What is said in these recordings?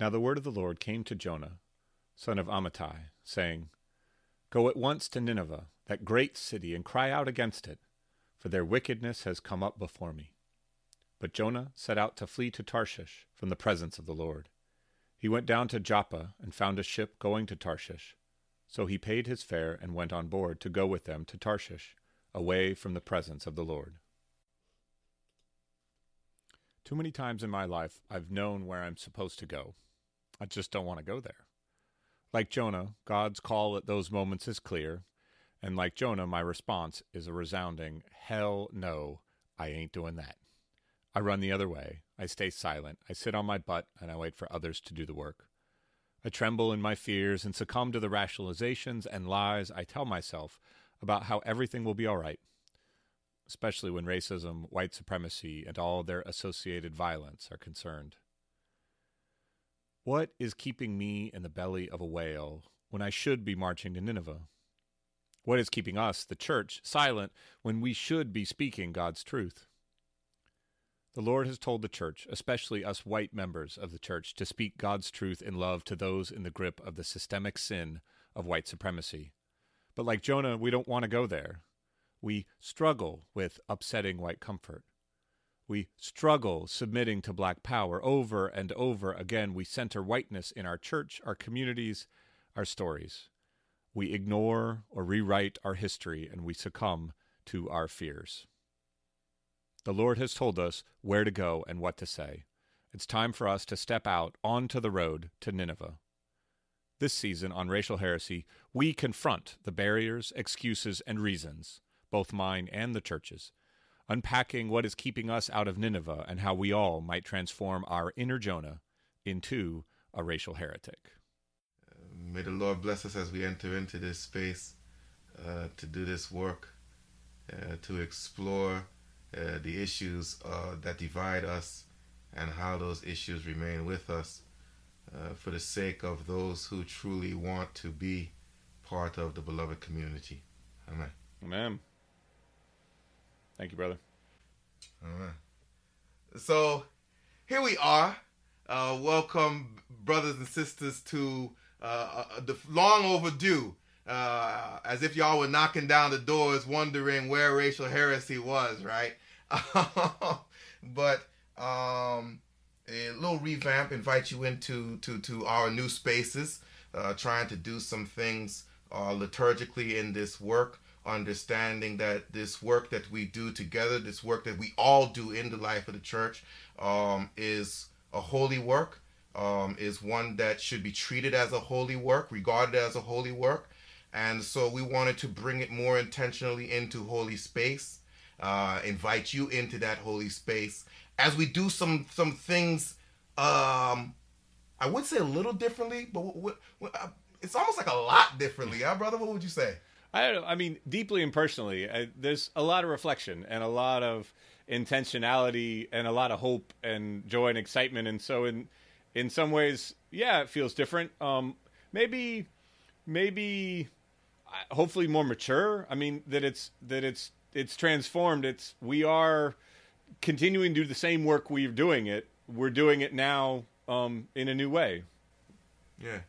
Now the word of the Lord came to Jonah, son of Amittai, saying, Go at once to Nineveh, that great city, and cry out against it, for their wickedness has come up before me. But Jonah set out to flee to Tarshish from the presence of the Lord. He went down to Joppa and found a ship going to Tarshish. So he paid his fare and went on board to go with them to Tarshish, away from the presence of the Lord. Too many times in my life, I've known where I'm supposed to go. I just don't want to go there. Like Jonah, God's call at those moments is clear, and like Jonah, my response is a resounding, hell no, I ain't doing that. I run the other way. I stay silent. I sit on my butt and I wait for others to do the work. I tremble in my fears and succumb to the rationalizations and lies I tell myself about how everything will be all right, especially when racism, white supremacy, and all their associated violence are concerned. What is keeping me in the belly of a whale when I should be marching to Nineveh? What is keeping us, the church, silent when we should be speaking God's truth? The Lord has told the church, especially us white members of the church, to speak God's truth in love to those in the grip of the systemic sin of white supremacy. But like Jonah, we don't want to go there. We struggle with upsetting white comfort. We struggle submitting to black power. Over and over again, we center whiteness in our church, our communities, our stories. We ignore or rewrite our history and we succumb to our fears. The Lord has told us where to go and what to say. It's time for us to step out onto the road to Nineveh. This season on Racial Heresy, we confront the barriers, excuses, and reasons, both mine and the church's, unpacking what is keeping us out of Nineveh and how we all might transform our inner Jonah into a racial heretic. May the Lord bless us as we enter into this space uh, to do this work, uh, to explore uh, the issues uh, that divide us and how those issues remain with us uh, for the sake of those who truly want to be part of the beloved community. Amen. Amen. Thank you, brother. Amen. So here we are. Uh, welcome, brothers and sisters, to uh, uh, the long overdue. Uh, as if y'all were knocking down the doors, wondering where racial heresy was, right? but um, a little revamp invite you into to to our new spaces, uh, trying to do some things uh, liturgically in this work understanding that this work that we do together, this work that we all do in the life of the church, um, is a holy work, um, is one that should be treated as a holy work, regarded as a holy work. And so we wanted to bring it more intentionally into holy space, uh, invite you into that holy space as we do some some things. Um, I would say a little differently, but what, what, uh, it's almost like a lot differently, huh, brother? What would you say? I don't know. I mean, deeply and personally, I, there's a lot of reflection and a lot of intentionality and a lot of hope and joy and excitement. And so, in in some ways, yeah, it feels different. Um, maybe, maybe, uh, hopefully, more mature. I mean, that it's that it's it's transformed. It's we are continuing to do the same work we're doing it. We're doing it now um, in a new way. Yeah,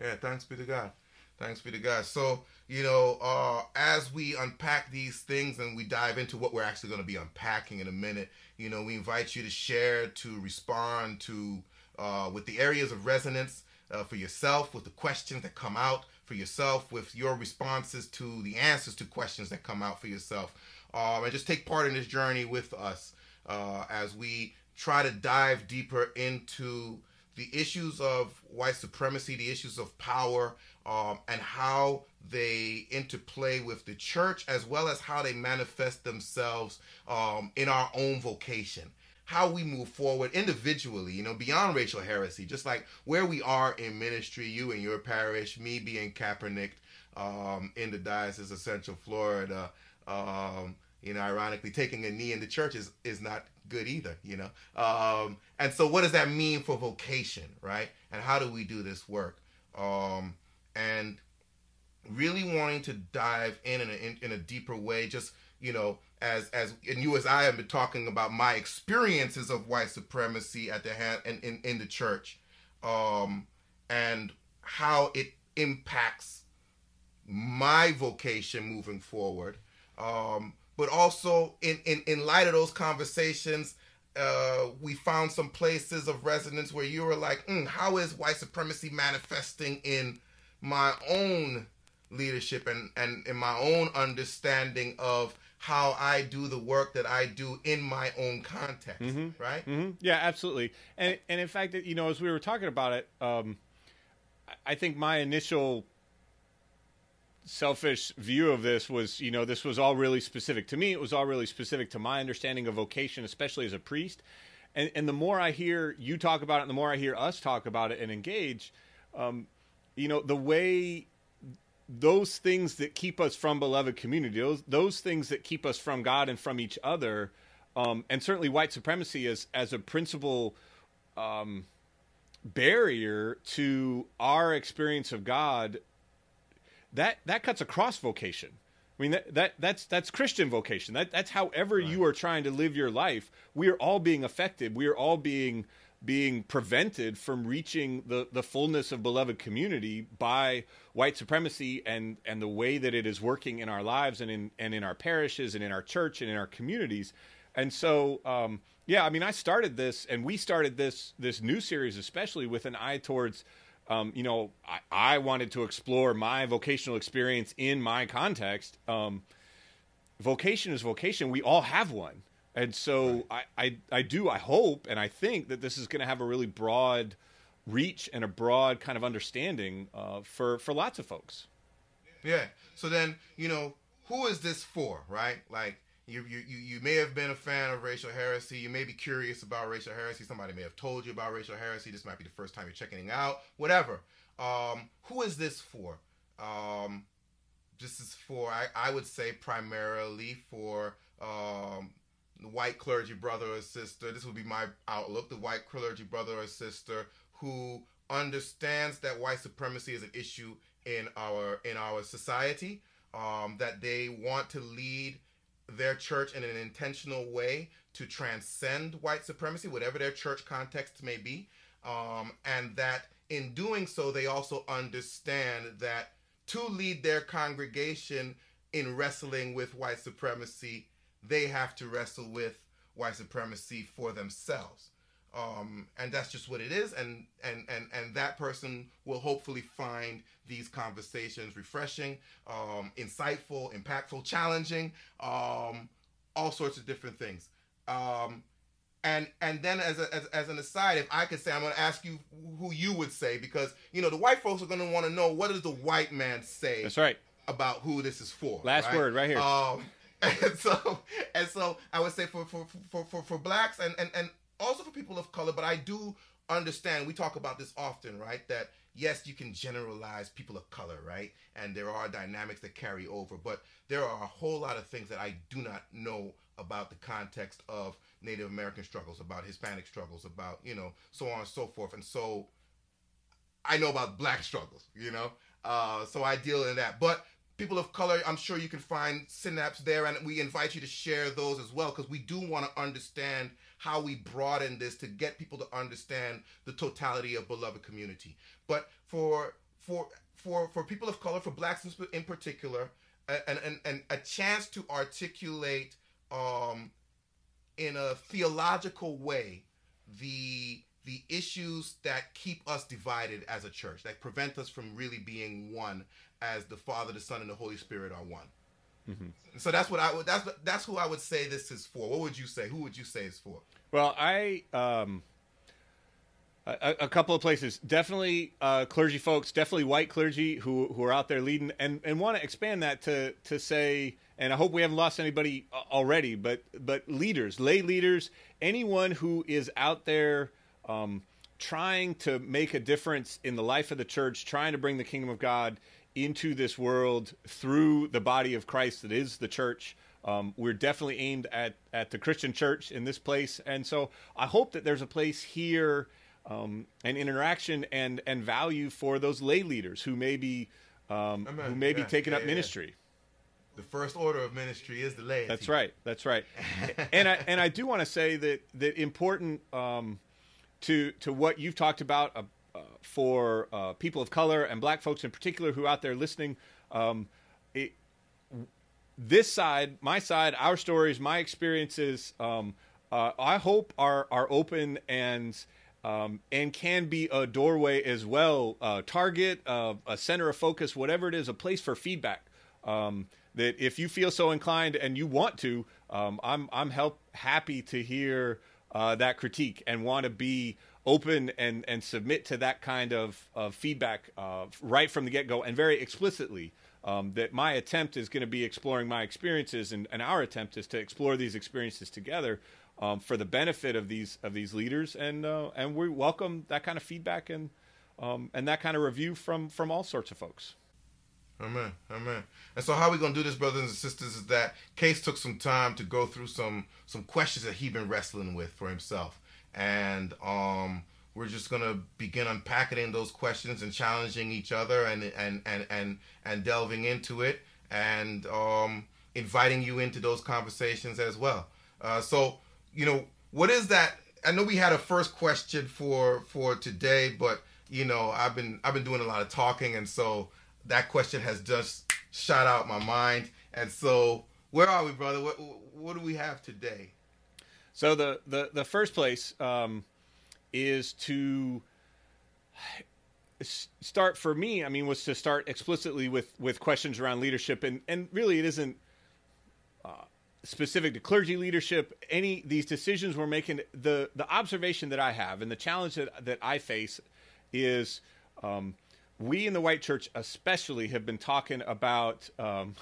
yeah. Thanks be to God. Thanks be to God. So you know, uh, as we unpack these things and we dive into what we're actually going to be unpacking in a minute, you know, we invite you to share, to respond to, uh, with the areas of resonance uh, for yourself, with the questions that come out for yourself, with your responses to the answers to questions that come out for yourself. Um, and just take part in this journey with us uh, as we try to dive deeper into the issues of white supremacy, the issues of power, um, and how they interplay with the church as well as how they manifest themselves um, in our own vocation how we move forward individually, you know, beyond racial heresy, just like where we are in ministry, you and your parish, me being Kaepernick um, in the Diocese of Central Florida, um, you know, ironically, taking a knee in the church is, is not good either, you know. Um, and so, what does that mean for vocation, right? And how do we do this work? Um, and really wanting to dive in in a, in, in a deeper way, just you know, as as and you as I have been talking about my experiences of white supremacy at the hand in, in, in the church. um, and how it impacts my vocation moving forward. Um, but also in, in, in light of those conversations, uh, we found some places of resonance where you were like, mm, how is white supremacy manifesting in my own leadership and, and in my own understanding of how I do the work that I do in my own context, mm-hmm. right? Mm-hmm. Yeah, absolutely. And and in fact, you know, as we were talking about it, um, I think my initial selfish view of this was, you know, this was all really specific to me. It was all really specific to my understanding of vocation, especially as a priest. And and the more I hear you talk about it, and the more I hear us talk about it and engage, um, you know, the way those things that keep us from beloved community, those those things that keep us from God and from each other, um, and certainly white supremacy as as a principal um, barrier to our experience of God, that that cuts across vocation. I mean that, that that's that's Christian vocation. That that's however right. you are trying to live your life. We are all being affected. We are all being being prevented from reaching the, the fullness of beloved community by white supremacy and, and the way that it is working in our lives and in and in our parishes and in our church and in our communities. And so, um, yeah, I mean, I started this, and we started this this new series especially with an eye towards, um, you know, I, I, wanted to explore my vocational experience in my context. Um, vocation is vocation. We all have one, and so right. I, I, I do, I hope, and I think that this is going to have a really broad reach and a broad kind of understanding uh, for, for lots of folks. Yeah. So then, you know, who is this for, right? Like, you, you, you may have been a fan of racial heresy. You may be curious about racial heresy. Somebody may have told you about racial heresy. This might be the first time you're checking it out. Whatever. Um, who is this for? Um, this is for, I, I would say, primarily for um, the white clergy brother or sister, this would be my outlook, the white clergy brother or sister who understands that white supremacy is an issue in our in our society, um, that they want to lead their church in an intentional way to transcend white supremacy, whatever their church context may be, um, and that in doing so, they also understand that to lead their congregation in wrestling with white supremacy they have to wrestle with white supremacy for themselves. Um, and that's just what it is and, and and and that person will hopefully find these conversations refreshing um, insightful impactful challenging um, all sorts of different things um, and and then as, a, as, as an aside if i could say i'm going to ask you who you would say because you know the white folks are going to want to know what does the white man say that's right about who this is for last right? word right here um, and so and so I would say for for for for, for blacks and, and and also for people of color, but I do understand we talk about this often, right? That yes, you can generalize people of color, right? And there are dynamics that carry over, but there are a whole lot of things that I do not know about the context of Native American struggles, about Hispanic struggles, about, you know, so on and so forth. And so I know about black struggles, you know? Uh, so I deal in that. But people of color, I'm sure you can find synapse there, and we invite you to share those as well because we do want to understand how we broaden this to get people to understand the totality of beloved community. But for for for for people of color, for blacks in particular, and and, and a chance to articulate um, in a theological way the the issues that keep us divided as a church, that prevent us from really being one as the Father, the Son, and the Holy Spirit are one. Mm-hmm. So that's what I would. That's that's who I would say this is for. What would you say? Who would you say is for? Well, I um, a, a couple of places. Definitely uh, clergy folks. Definitely white clergy who who are out there leading and and want to expand that to to say. And I hope we haven't lost anybody already, but but leaders, lay leaders, anyone who is out there um, trying to make a difference in the life of the church, trying to bring the kingdom of God into this world through the body of Christ that is the church. Um, we're definitely aimed at at the Christian church in this place, and so I hope that there's a place here, um, and interaction and and value for those lay leaders who may be um, who may yeah, be taking yeah, up ministry. The first order of ministry is the laity. That's right. That's right. and I and I do want to say that that important um, to to what you've talked about uh, for uh, people of color and black folks in particular who are out there listening. Um, it, this side, my side, our stories, my experiences, um, uh, I hope are are open and um, and can be a doorway as well, uh, target, uh, a center of focus, whatever it is, a place for feedback. Um, that if you feel so inclined and you want to, um, I'm I'm help happy to hear uh, that critique and want to be open and and submit to that kind of, of feedback uh, right from the get go and very explicitly. Um, that my attempt is going to be exploring my experiences, and, and our attempt is to explore these experiences together um, for the benefit of these of these leaders, and uh, and we welcome that kind of feedback and um, and that kind of review from from all sorts of folks. Amen. Amen. And so how we gonna do this, brothers and sisters, is that Case took some time to go through some some questions that he'd been wrestling with for himself. And um we're just gonna begin unpacking those questions and challenging each other and and and and, and delving into it and um inviting you into those conversations as well. Uh so, you know, what is that I know we had a first question for for today, but you know, I've been I've been doing a lot of talking and so that question has just shot out my mind. And so, where are we, brother? What what do we have today? So the the the first place um, is to start for me. I mean, was to start explicitly with with questions around leadership, and and really, it isn't. Uh, specific to clergy leadership any these decisions we're making the the observation that i have and the challenge that that i face is um, we in the white church especially have been talking about um,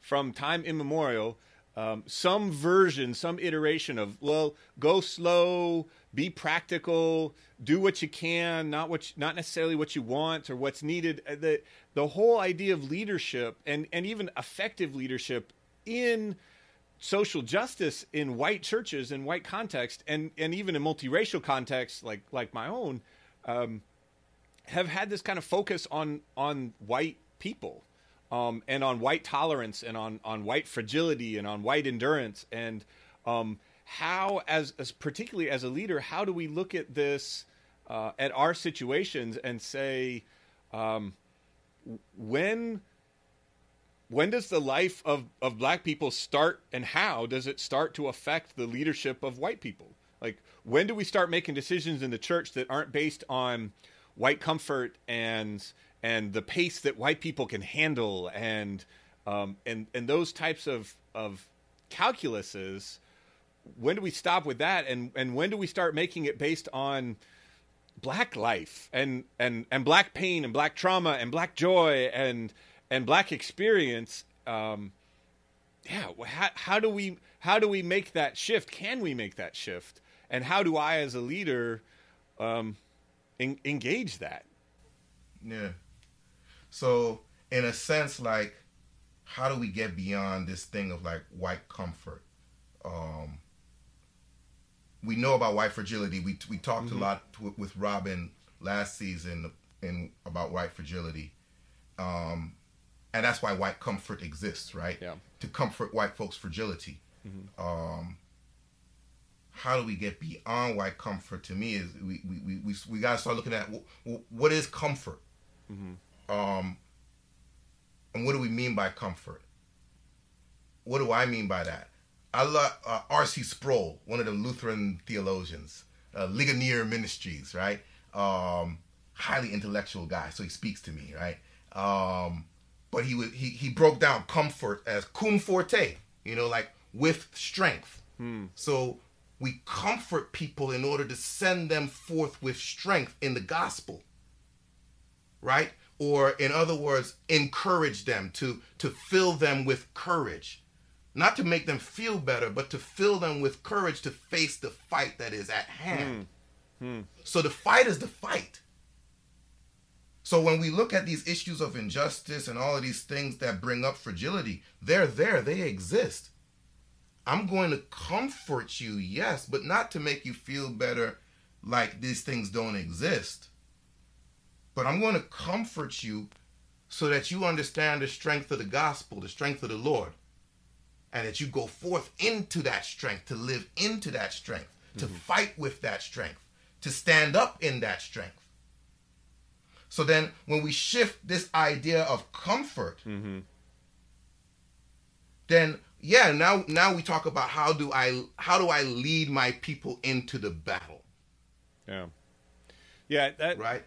from time immemorial um, some version, some iteration of well, go slow, be practical, do what you can, not what, you, not necessarily what you want or what's needed. Uh, the the whole idea of leadership and and even effective leadership in social justice in white churches in white context and and even in multiracial contexts like like my own. Um, have had this kind of focus on on white people um, and on white tolerance and on on white fragility and on white endurance. And um, how as, as particularly as a leader how do we look at this uh, at our situations and say um, when when does the life of, of black people start and how does it start to affect the leadership of white people? Like when do we start making decisions in the church that aren't based on white comfort and and the pace that white people can handle and um, and and those types of of calculuses when do we stop with that and and when do we start making it based on black life and and and black pain and black trauma and black joy and and black experience um, yeah how, how do we how do we make that shift can we make that shift and how do i as a leader um, en- engage that. Yeah. So in a sense, like, how do we get beyond this thing of like white comfort? Um, we know about white fragility. We we talked mm-hmm. a lot to, with Robin last season in about white fragility, um, and that's why white comfort exists, right? Yeah. To comfort white folks' fragility. Mm-hmm. Um, how do we get beyond white comfort to me is we we, we, we, we got to start looking at what is comfort mm-hmm. Um and what do we mean by comfort what do i mean by that i love uh, rc sproul one of the lutheran theologians uh, ligonier ministries right um highly intellectual guy so he speaks to me right um but he would he, he broke down comfort as cum forte you know like with strength hmm. so we comfort people in order to send them forth with strength in the gospel. Right? Or in other words, encourage them to to fill them with courage. Not to make them feel better, but to fill them with courage to face the fight that is at hand. Hmm. Hmm. So the fight is the fight. So when we look at these issues of injustice and all of these things that bring up fragility, they're there, they exist. I'm going to comfort you, yes, but not to make you feel better like these things don't exist. But I'm going to comfort you so that you understand the strength of the gospel, the strength of the Lord, and that you go forth into that strength, to live into that strength, to mm-hmm. fight with that strength, to stand up in that strength. So then when we shift this idea of comfort, Mm-hmm. then yeah, now now we talk about how do I how do I lead my people into the battle, Yeah. Yeah. That right?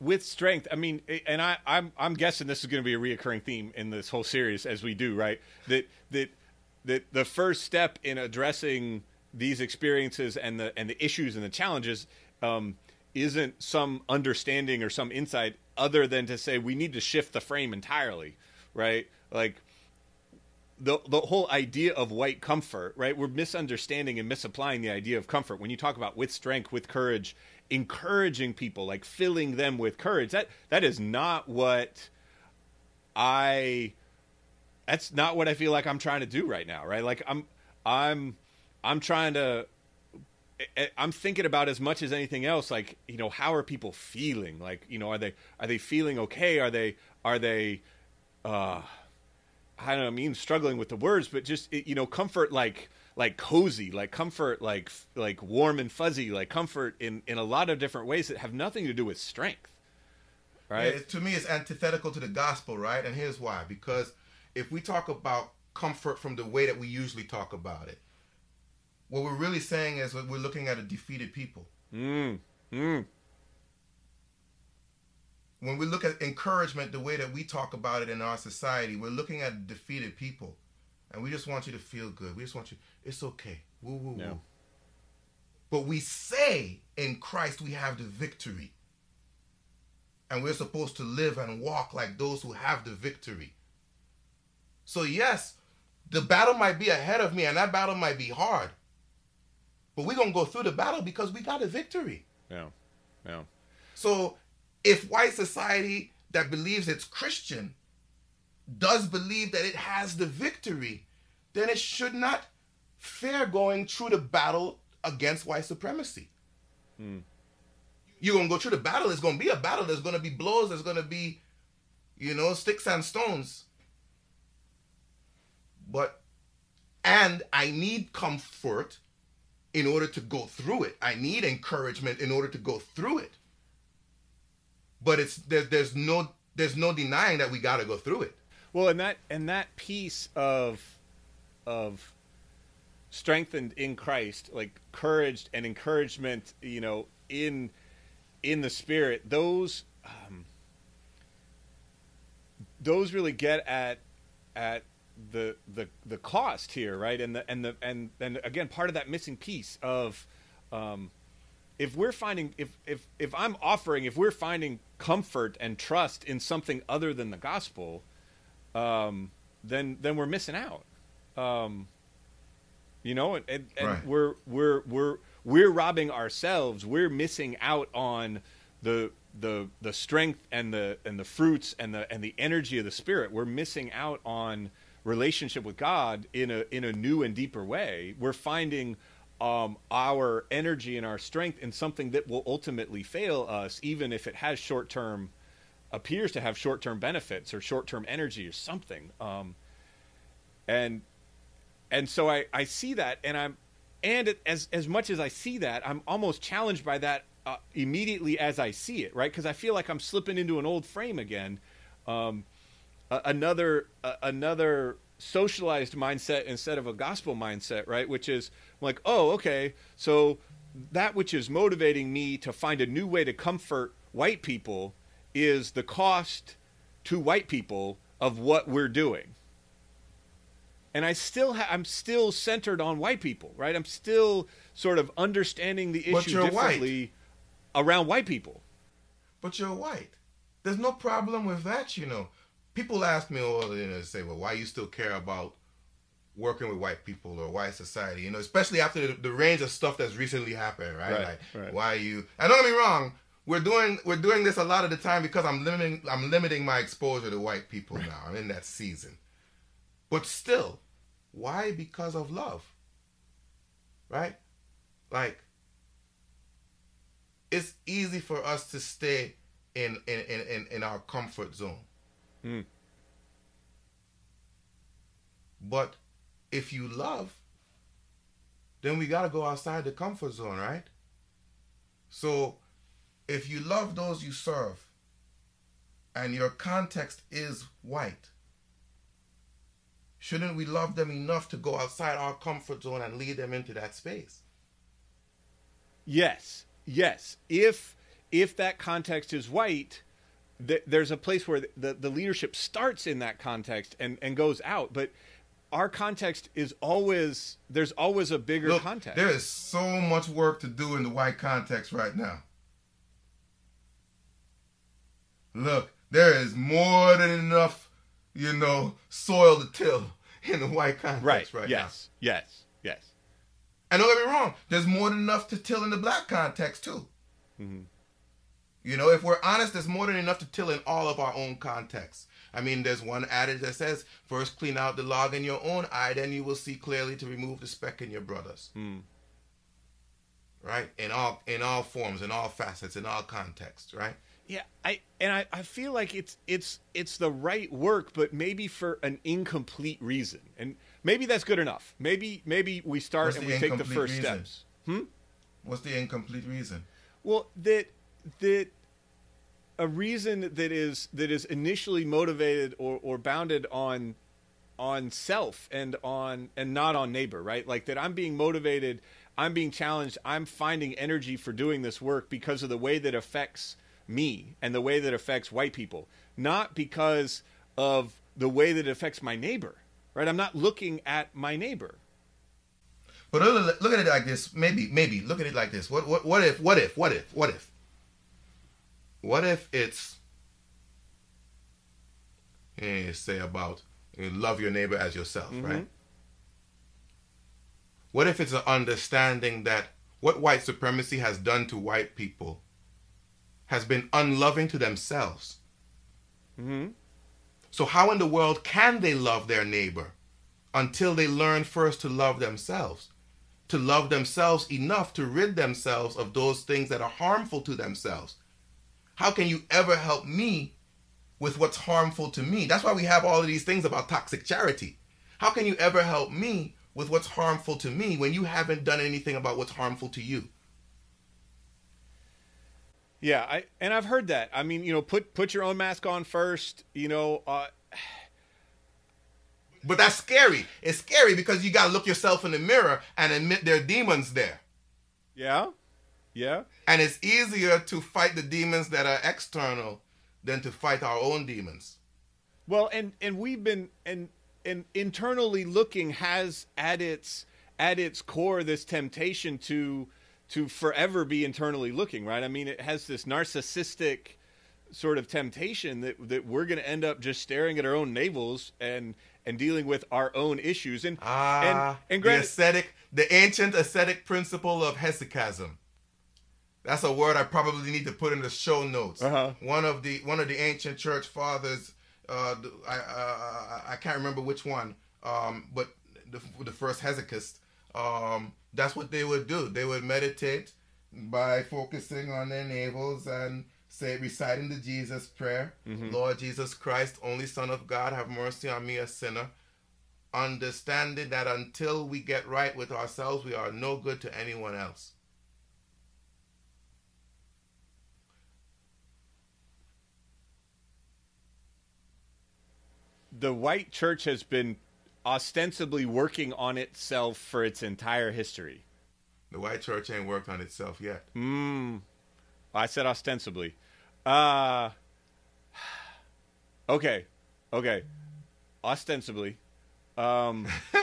With strength. I mean, and I, I'm I'm guessing this is going to be a reoccurring theme in this whole series as we do, right? That that that the first step in addressing these experiences and the and the issues and the challenges um, isn't some understanding or some insight other than to say we need to shift the frame entirely, right? Like the the whole idea of white comfort, right? We're misunderstanding and misapplying the idea of comfort. When you talk about with strength, with courage, encouraging people, like filling them with courage, that that is not what I that's not what I feel like I'm trying to do right now, right? Like I'm I'm I'm trying to I- I'm thinking about as much as anything else like, you know, how are people feeling? Like, you know, are they are they feeling okay? Are they are they uh I don't know, I mean struggling with the words, but just eh, you know, comfort like like cozy, like comfort like like warm and fuzzy, like comfort in in a lot of different ways that have nothing to do with strength. Right? Yeah, to me, it's antithetical to the gospel, right? And here's why: because if we talk about comfort from the way that we usually talk about it, what we're really saying is that we're looking at a defeated people. Mm. Mm. When we look at encouragement, the way that we talk about it in our society, we're looking at defeated people, and we just want you to feel good. We just want you. It's okay. Woo woo Yeah. woo. But we say in Christ we have the victory. And we're supposed to live and walk like those who have the victory. So, yes, the battle might be ahead of me and that battle might be hard. But we're going to go through the battle because we got a victory. Yeah. Yeah. So, if white society that believes it's Christian does believe that it has the victory, then it should not fear going through the battle against white supremacy. Hmm. You're gonna go through the battle. It's gonna be a battle. There's gonna be blows. There's gonna be, you know, sticks and stones. But, and I need comfort in order to go through it. I need encouragement in order to go through it. But it's there, there's no there's no denying that we got to go through it. Well, and that and that piece of of strengthened in Christ, like courage and encouragement, you know, in in the spirit, those um, those really get at at the the the cost here, right? And the and the and and again, part of that missing piece of um, if we're finding if if if I'm offering if we're finding comfort and trust in something other than the gospel, um, then then we're missing out. Um, you know, and, and, and Right. we're we're we're we're robbing ourselves. We're missing out on the the the strength and the and the fruits and the and the energy of the spirit. We're missing out on relationship with God in a in a new and deeper way. We're finding um, our energy and our strength in something that will ultimately fail us, even if it has short term appears to have short term benefits or short term energy or something. Um, and and so I, I see that and I'm and as as much as I see that I'm almost challenged by that uh, immediately as I see it right? Because I feel like I'm slipping into an old frame again. Um, another another socialized mindset instead of a gospel mindset right? Which is like oh okay so that which is motivating me to find a new way to comfort white people is the cost to white people of what we're doing and I still ha- I'm still centered on white people, right? I'm still sort of understanding the issue you're white. differently around white people. But you're white. There's no problem with that, you know. People ask me, oh, you know, say, well, why you still care about working with white people or white society? You know, especially after the, the range of stuff that's recently happened, right? Right, like, right. why you? And don't get me wrong, we're doing we're doing this a lot of the time because I'm limiting I'm limiting my exposure to white people now. I'm in that season. But still, why? Because of love, right? Like, it's easy for us to stay in in in, in, our comfort zone. Hmm. But if you love, then we got to go outside the comfort zone, right? So if you love those you serve and your context is white, shouldn't we love them enough to go outside our comfort zone and lead them into that space? Yes, yes. If if that context is white, th- there's a place where the, the leadership starts in that context and, and goes out. But our context is always there's always a bigger Look, context. There is so much work to do in the white context right now. Look, there is more than enough, you know, soil to till in the white context right, right yes, now. Yes, yes, And don't get me wrong, there's more than enough to till in the black context too. Mhm. You know, if we're honest, there's more than enough to till in all of our own contexts. I mean, there's one adage that says, first clean out the log in your own eye, then you will see clearly to remove the speck in your brother's. Mm. Right? In all in all forms, in all facets, in all contexts, right? Yeah, I and I, I feel like it's it's it's the right work, but maybe for an incomplete reason, and maybe that's good enough. Maybe maybe we start What's and we take the first reason? steps. Hmm. What's the incomplete reason? Well, that that a reason that is that is initially motivated or, or bounded on on self and on and not on neighbor, right? Like that I'm being motivated, I'm being challenged, I'm finding energy for doing this work because of the way that affects me and the way that affects white people, not because of the way that it affects my neighbor, right? I'm not looking at my neighbor. But look, at it like this. Maybe, maybe look at it like this. What, what, what if, what if, what if, what if, what if it's, eh, say about you love your neighbor as yourself, right? What if it's an understanding that what white supremacy has done to white people has been unloving to themselves? Mm-hmm. So how in the world can they love their neighbor until they learn first to love themselves? To love themselves enough to rid themselves of those things that are harmful to themselves. How can you ever help me with what's harmful to me? That's why we have all of these things about toxic charity. How can you ever help me with what's harmful to me when you haven't done anything about what's harmful to you? Yeah, I and I've heard that. I mean, you know, put put your own mask on first. You know, uh, But that's scary. It's scary because you got to look yourself in the mirror and admit there are demons there. yeah, yeah, And it's easier to fight the demons that are external than to fight our own demons. Well, and and we've been and and internally looking has at its at its core this temptation to to forever be internally looking, right? I mean, it has this narcissistic sort of temptation that that we're going to end up just staring at our own navels and and dealing with our own issues and Ah, and and the ascetic, the ancient ascetic principle of hesychasm. That's a word I probably need to put in the show notes. Uh-huh. One of the one of the ancient church fathers, uh, I, uh, I can't remember which one, um, but the, the first hesychist, um, that's what they would do. They would meditate by focusing on their navels and say reciting the Jesus prayer, Lord Jesus Christ, only Son of God, have mercy on me, a sinner understanding that until we get right with ourselves, we are no good to anyone else. the white church has been ostensibly working on itself for its entire history. The white church ain't worked on itself yet. Mm. I said ostensibly. Uh Okay. Okay. Ostensibly. Um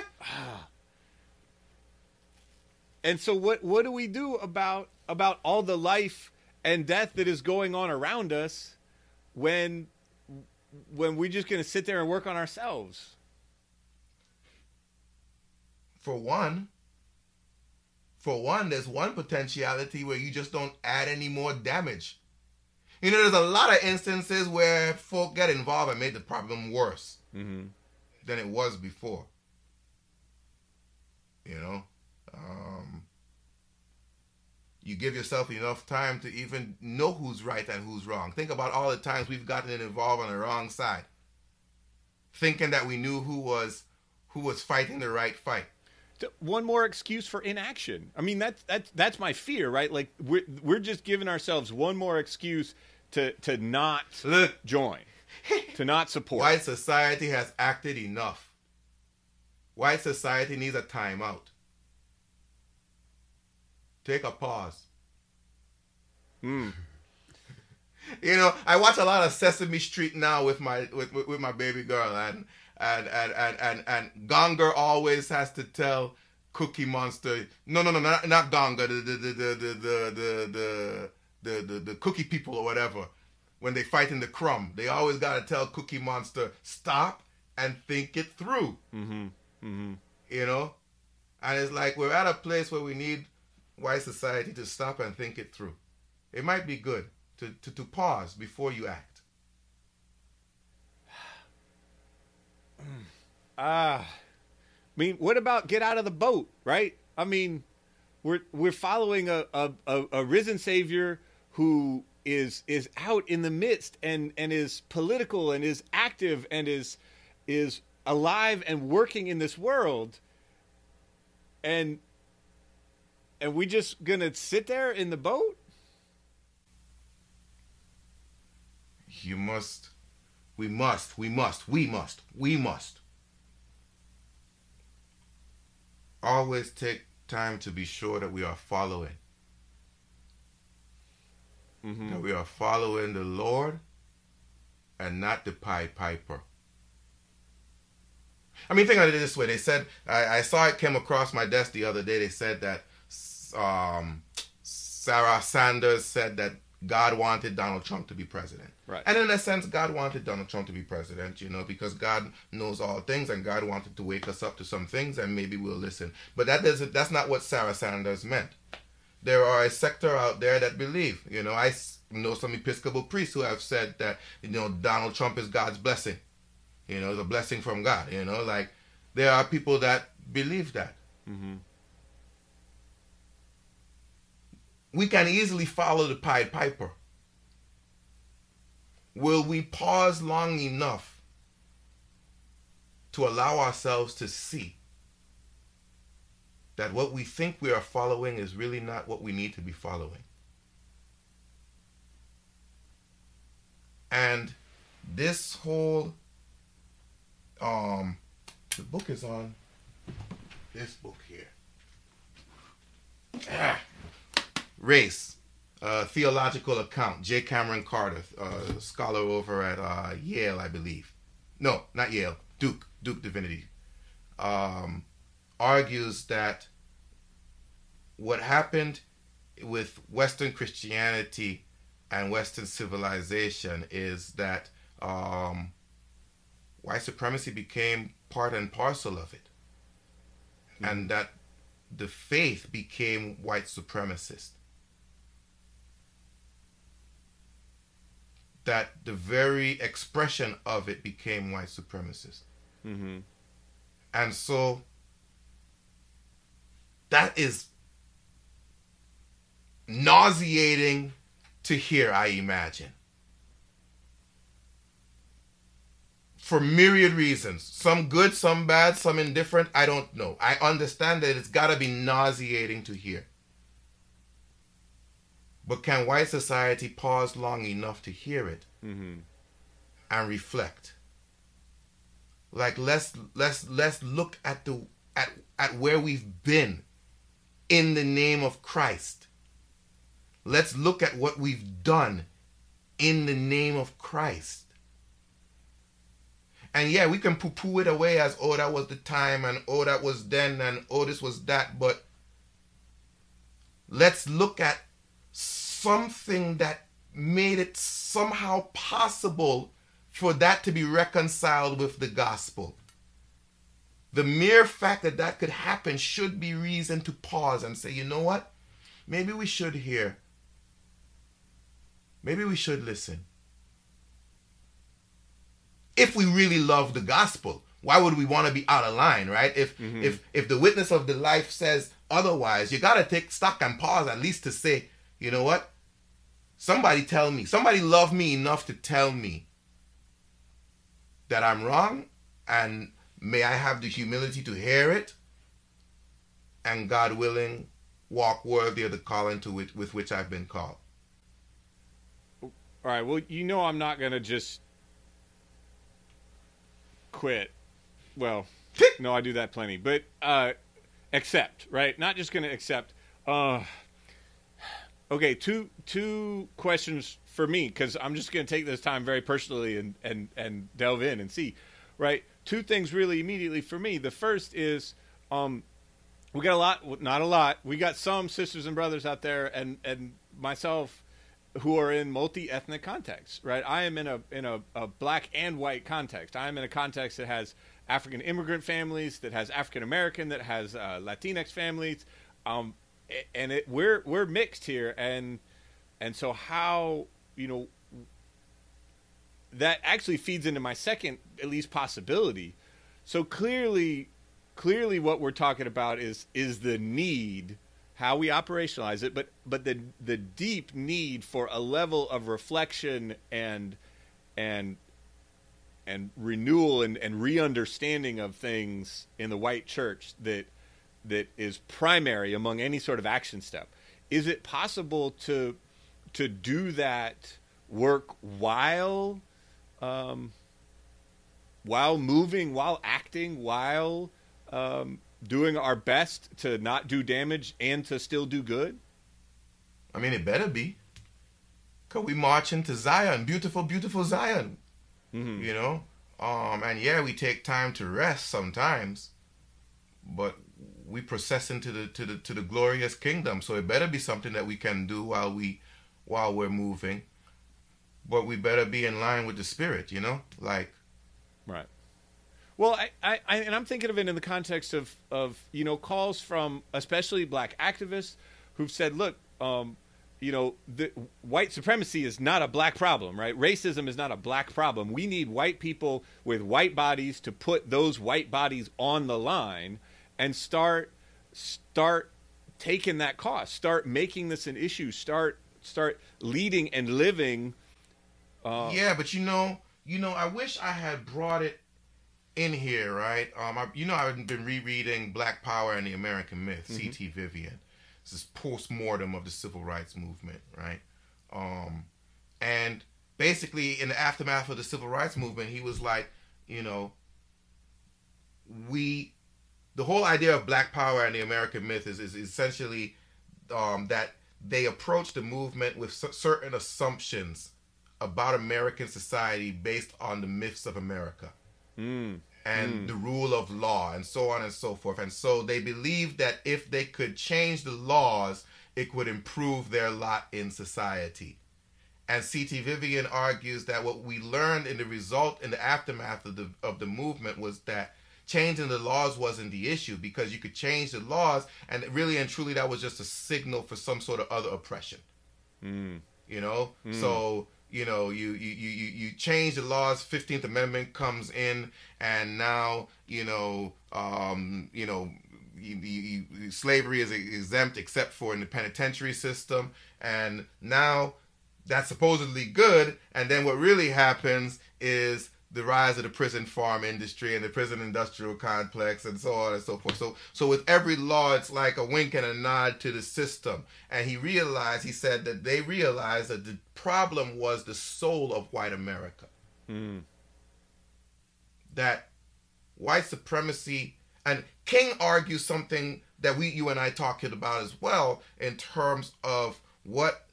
And so what what do we do about about all the life and death that is going on around us when when we're just going to sit there and work on ourselves? For one, for one, there's one potentiality where you just don't add any more damage. You know, there's a lot of instances where folk get involved and made the problem worse Mhm. than it was before. You know, um, you give yourself enough time to even know who's right and who's wrong. Think about all the times we've gotten involved on the wrong side, thinking that we knew who was who was fighting the right fight. One more excuse for inaction. I mean, that's that's that's my fear, right? Like we're we're just giving ourselves one more excuse to to not join, to not support. white society has acted enough. White society needs a timeout. Take a pause. Mm. You know, I watch a lot of Sesame Street now with my with, with, with my baby girl, and and and and and and Gonger always has to tell Cookie Monster, no, no, no, not, not Gonger, the the the the the the the the, the, Cookie people or whatever. When they fight in the crumb, they always got to tell Cookie Monster stop and think it through. Mm-hmm. Mm-hmm. You know, and it's like we're at a place where we need white society to stop and think it through. It might be good to, to, to pause before you act. Ah, I mean, what about get out of the boat, right? I mean, we're we're following a a, a, a risen Savior who is is out in the midst and and is political and is active and is is alive and working in this world, and and we just gonna sit there in the boat? You must, we must, we must, we must, we must always take time to be sure that we are following. Mm-hmm. That we are following the Lord and not the Pied Piper. I mean, think of it this way. They said, I, I saw it came across my desk the other day. They said that um, Sarah Sanders said that God wanted Donald Trump to be president. Right. And in a sense, God wanted Donald Trump to be president, you know, because God knows all things and God wanted to wake us up to some things and maybe we'll listen. But that doesn't that's not what Sarah Sanders meant. There are a sector out there that believe, you know, I know some Episcopal priests who have said that, you know, Donald Trump is God's blessing. You know, the blessing from God, you know, like there are people that believe that. Mm-hmm. We can easily follow the Pied Piper. Will we pause long enough to allow ourselves to see that what we think we are following is really not what we need to be following? And this whole um the book is on this book here. Ah. Race, uh, theological account. J. Kameron Carter, uh, scholar over at uh, Yale, I believe. No, not Yale. Duke, Duke Divinity, um, argues that what happened with Western Christianity and Western civilization is that um, white supremacy became part and parcel of it, mm-hmm. and that the faith became white supremacist. That the very expression of it became white supremacist. Mm-hmm. And so that is nauseating to hear, I imagine. For myriad reasons. Some good, some bad, some indifferent. I don't know. I understand that it's got to be nauseating to hear. But can white society pause long enough to hear it mm-hmm. and reflect? Like let's let's let's look at the at at where we've been in the name of Christ. Let's look at what we've done in the name of Christ. And yeah, we can poo poo it away as, oh, that was the time, and oh, that was then, and oh, this was that. But let's look at something that made it somehow possible for that to be reconciled with the gospel. The mere fact that that could happen should be reason to pause and say, you know what? Maybe we should hear. Maybe we should listen. If we really love the gospel, why would we want to be out of line, right? If Mhm. if if the witness of the life says otherwise, you got to take stock and pause at least to say, you know what? Somebody tell me. Somebody love me enough to tell me that I'm wrong and may I have the humility to hear it and God willing, walk worthy of the calling to which, with which I've been called. All right. Well, you know, I'm not gonna just quit. Well, no, I do that plenty, but uh, accept, right? Not just gonna accept. Uh, okay, two two questions for me because I'm just gonna take this time very personally and and and delve in and see, right? Two things really immediately for me. The first is, um, we got a lot, not a lot. We got some sisters and brothers out there, and and myself who are in multi-ethnic contexts, right? I am in a in a, a, black and white context. I am in a context that has African immigrant families, that has African American, that has uh, Latinx families, um, and it, we're we're mixed here, and and so how you know that actually feeds into my second at least possibility. So clearly, clearly, what we're talking about is is the need how we operationalize it, but but the the deep need for a level of reflection and and and renewal and, and re-understanding of things in the white church that that is primary among any sort of action step. Is it possible to to do that work while um, while moving, while acting, while um, doing our best to not do damage and to still do good? I mean, it better be. Cause we march into Zion, beautiful, beautiful Zion. Mm-hmm. You know, um, and yeah, we take time to rest sometimes, but we process into the to the to the glorious kingdom. So it better be something that we can do while we while we're moving. But we better be in line with the spirit, you know, like right. Well, I, I, and I'm thinking of it in the context of, of you know calls from especially black activists who've said, look, um, you know, the, white supremacy is not a black problem, right? Racism is not a black problem. We need white people with white bodies to put those white bodies on the line and start start taking that cost, start making this an issue, start start leading and living. Uh, yeah, but you know, you know, I wish I had brought it in here, right? Um, I, you know, I've been rereading Black Power and the American Myth, mm-hmm. C.T. Vivian. This is post mortem of the civil rights movement, right? Um, and basically, in the aftermath of the civil rights movement, he was like, you know, we, the whole idea of Black Power and the American Myth is, is essentially um, that they approach the movement with certain assumptions about American society based on the myths of America. Mm and mm. the rule of law and so on and so forth. And so they believed that if they could change the laws, it would improve their lot in society. And C.T. Vivian argues that what we learned in the result in the aftermath of the of the movement was that changing the laws wasn't the issue because you could change the laws and really and truly that was just a signal for some sort of other oppression. Mm. You know? Mm. So you know you you you you change the laws 15th amendment comes in and now you know um, you know you, you, you, slavery is exempt except for in the penitentiary system and now that's supposedly good and then what really happens is the rise of the prison farm industry and the prison industrial complex and so on and so forth. So so with every law it's like a wink and a nod to the system. And he realized he said that they realized that the problem was the soul of white America. Mm. That white supremacy and King argues something that we you and I talked about as well in terms of what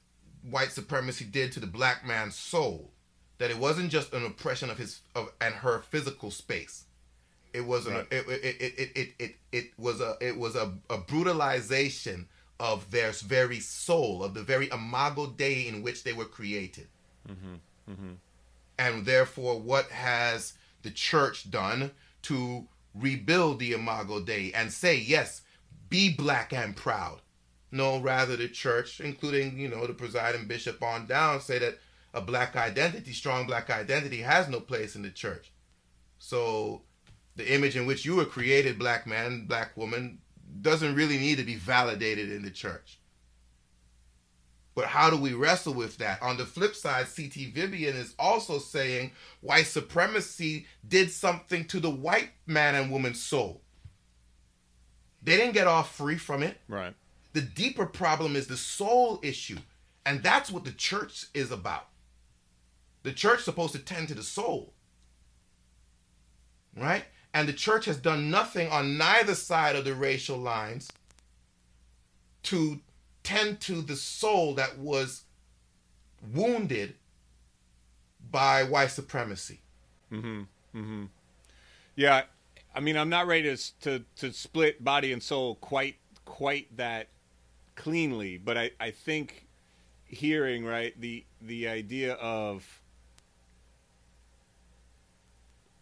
white supremacy did to the black man's soul that it wasn't just an oppression of his of and her physical space. It was right. an, it, it, it, it, it, it, was a it was a, a brutalization of their very soul, of the very imago Dei in which they were created. Mm-hmm. Mm-hmm. And therefore, what has the church done to rebuild the imago Dei and say, yes, be black and proud? No, rather the church, including, you know, the presiding bishop on down, say that a black identity, strong black identity, has no place in the church. So the image in which you were created, black man, black woman, doesn't really need to be validated in the church. But how do we wrestle with that? On the flip side, C.T. Vivian is also saying white supremacy did something to the white man and woman's soul. They didn't get off free from it. Right. The deeper problem is the soul issue. And that's what the church is about. The church is supposed to tend to the soul. Right? And the church has done nothing on neither side of the racial lines to tend to the soul that was wounded by white supremacy. Mm-hmm. Mm-hmm. Yeah, I mean, I'm not ready to to, to split body and soul quite quite that cleanly, but I, I think hearing right the the idea of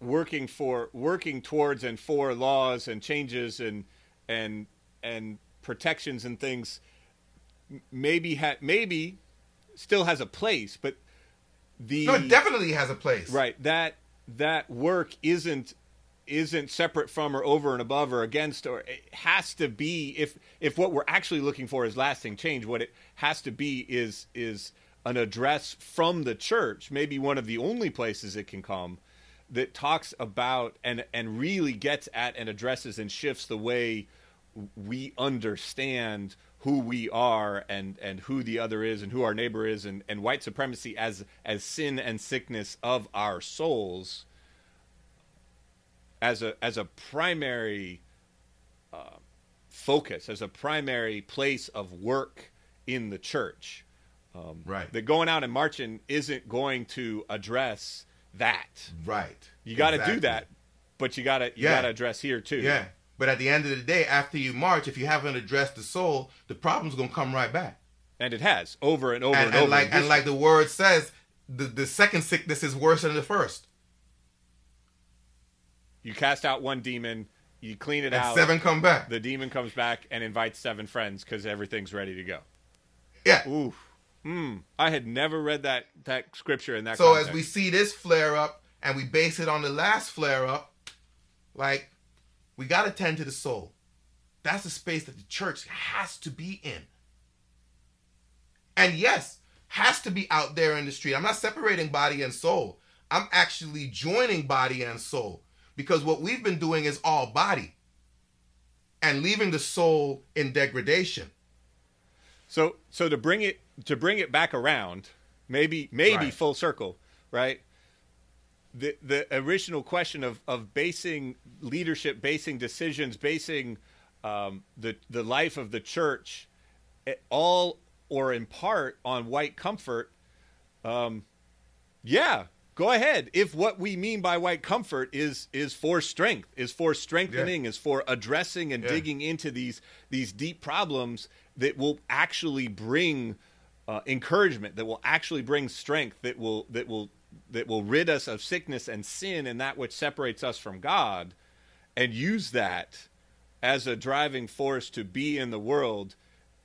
working for working towards and for laws and changes and and and protections and things maybe ha- maybe still has a place but the No, it definitely has a place. right that that work isn't isn't separate from or over and above or against or it has to be if if what we're actually looking for is lasting change what it has to be is is an address from the church maybe one of the only places it can come that talks about and and really gets at and addresses and shifts the way we understand who we are and and who the other is and who our neighbor is and and white supremacy as as sin and sickness of our souls as a as a primary uh, focus as a primary place of work in the church um, Right. that going out and marching isn't going to address that Right. you got to Exactly. do that but you got to you Yeah. got to address here too Yeah. But at the end of the day, after you march, if you haven't addressed the soul, the problem's gonna come right back. and it has over and over and, and, and over like and like the word says, the, the second sickness is worse than the first. you cast out one demon you clean it And out seven come back. the demon comes back and invites seven friends because everything's ready to go yeah. Ooh. Hmm. I had never read that that scripture in that. So context. as we see this flare up and we base it on the last flare up, like we got to tend to the soul. That's the space that the church has to be in. And yes, has to be out there in the street. I'm not separating body and soul. I'm actually joining body and soul because what we've been doing is all body and leaving the soul in degradation. So so to bring it to bring it back around, maybe maybe Right. full circle, right? The the original question of of basing leadership, basing decisions, basing um, the the life of the church, eh, all or in part on white comfort. Um, yeah, go ahead. If what we mean by white comfort is is for strength, is for strengthening, is for addressing and Yeah. digging into these these deep problems that will actually bring uh, encouragement, that will actually bring strength, that will that will that will rid us of sickness and sin and that which separates us from God, and use that as a driving force to be in the world.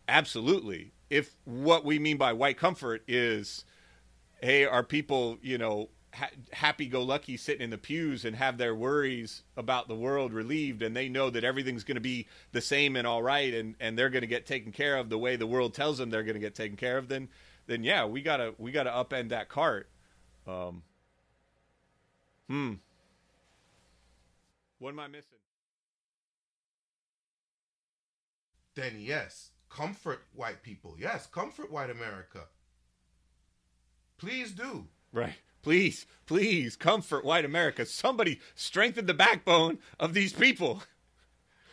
Absolutely. If what we mean by white comfort is hey, are people, you know, ha- happy-go-lucky sitting in the pews and have their worries about the world relieved, and they know that everything's going to be the same and all right, and and they're going to get taken care of the way the world tells them they're going to get taken care of, then then yeah, we gotta we gotta upend that cart. Um, hmm. What am I missing? Then yes, comfort white people. Yes, comfort white America. Please do. Right. Please, please comfort white America. Somebody strengthen the backbone of these people.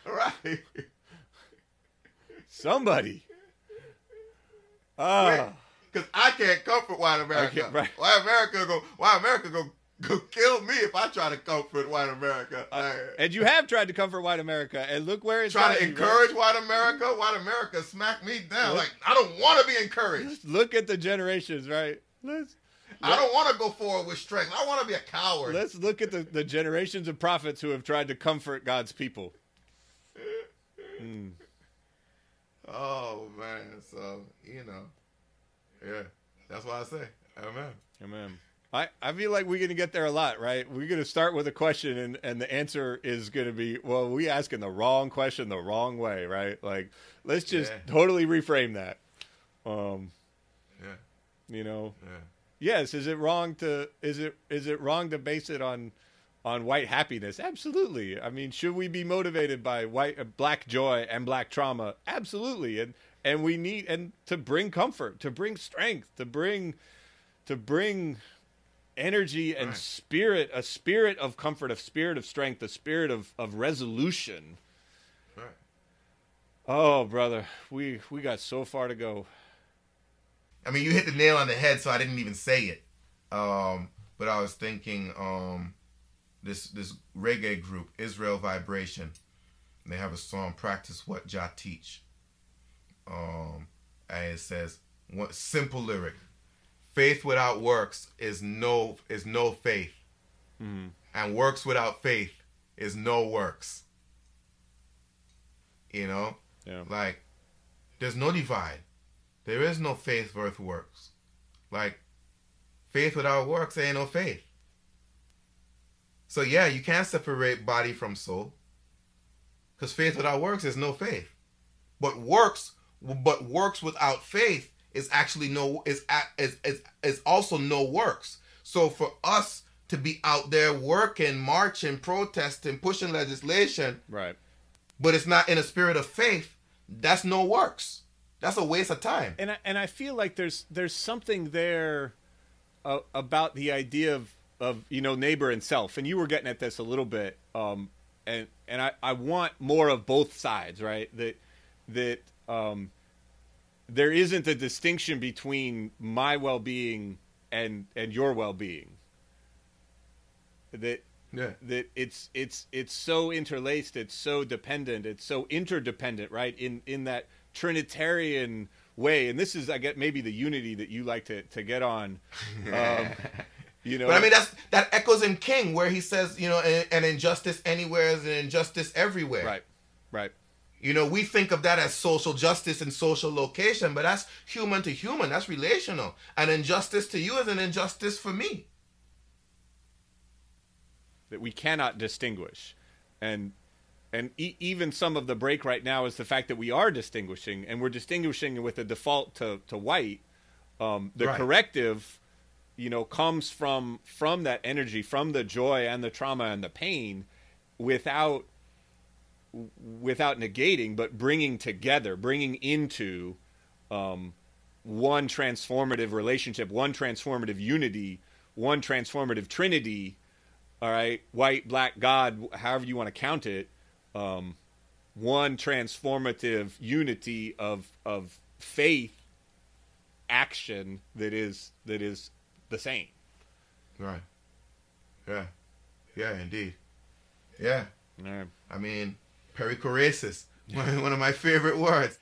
Right. Somebody. Ah. Because I can't comfort white America. right. White America go. White America go. Go kill me if I try to comfort white America. Like, and you have tried to comfort white America, and look where it's try got to you, right? encourage white America. White America smack me down. Look- Like I don't want to be encouraged. Look at the generations, right? Let's I don't want to go forward with strength. I want to be a coward. let's look at the, the generations of prophets who have tried to comfort God's people. Oh man. So you know. Yeah. That's why I say. Amen. Amen. I, I feel like we're gonna get there a lot, right? We're gonna start with a question and, and the answer is gonna be, well, we asking the wrong question the wrong way, right? Like let's just Yeah. totally reframe that. Um, Yeah. you know, Yeah. Yes, is it wrong to is it is it wrong to base it on on white happiness? Absolutely. I mean, should we be motivated by white black joy and black trauma? Absolutely. And and we need and to bring comfort, to bring strength, to bring to bring energy and Right. spirit, a spirit of comfort, a spirit of strength, a spirit of of resolution. Right. Oh, brother, we we got so far to go. I mean, you hit the nail on the head, so I didn't even say it. Um, but I was thinking, um, this this reggae group, Israel Vibration, they have a song, "Practice What Jah Teach." Um, and it says, one simple lyric: "Faith without works is no is no faith, and works without faith is no works." You know, Yeah. like there's no divide. There is no faith worth works. Like faith without works ain't no faith. So yeah, you can't separate body from soul. Because faith without works is no faith. But works but works without faith is actually no is is is, is also no works. So for us to be out there working, marching, protesting, pushing legislation, Right. but it's not in a spirit of faith, that's no works. That's a waste of time. and I, and I feel like there's there's something there uh, about the idea of of you know neighbor and self and you were getting at this a little bit um and and I, I want more of both sides right that that um there isn't a distinction between my well-being and and your well-being that Yeah. that it's it's it's so interlaced it's so dependent it's so interdependent right in in that trinitarian way and this is i get maybe the unity that you like to to get on um, you know But I mean, that's that echoes in King, where he says, you know, an, an injustice anywhere is an injustice everywhere. right right You know, we think of that as social justice and social location, but that's human to human. That's relational. An injustice to you is an injustice for me. that we cannot distinguish and and e- even some of the break right now is the fact that we are distinguishing and we're distinguishing with a default to to white. Um, the Right. corrective you know comes from from that energy from the joy and the trauma and the pain without without negating but bringing together bringing into um, one transformative relationship one transformative unity one transformative trinity. All right? White black god however you want to count it um, one transformative unity of of faith action that is that is the same Right. Yeah. Yeah, indeed. Yeah. right I mean, perichoresis, one one of my favorite words.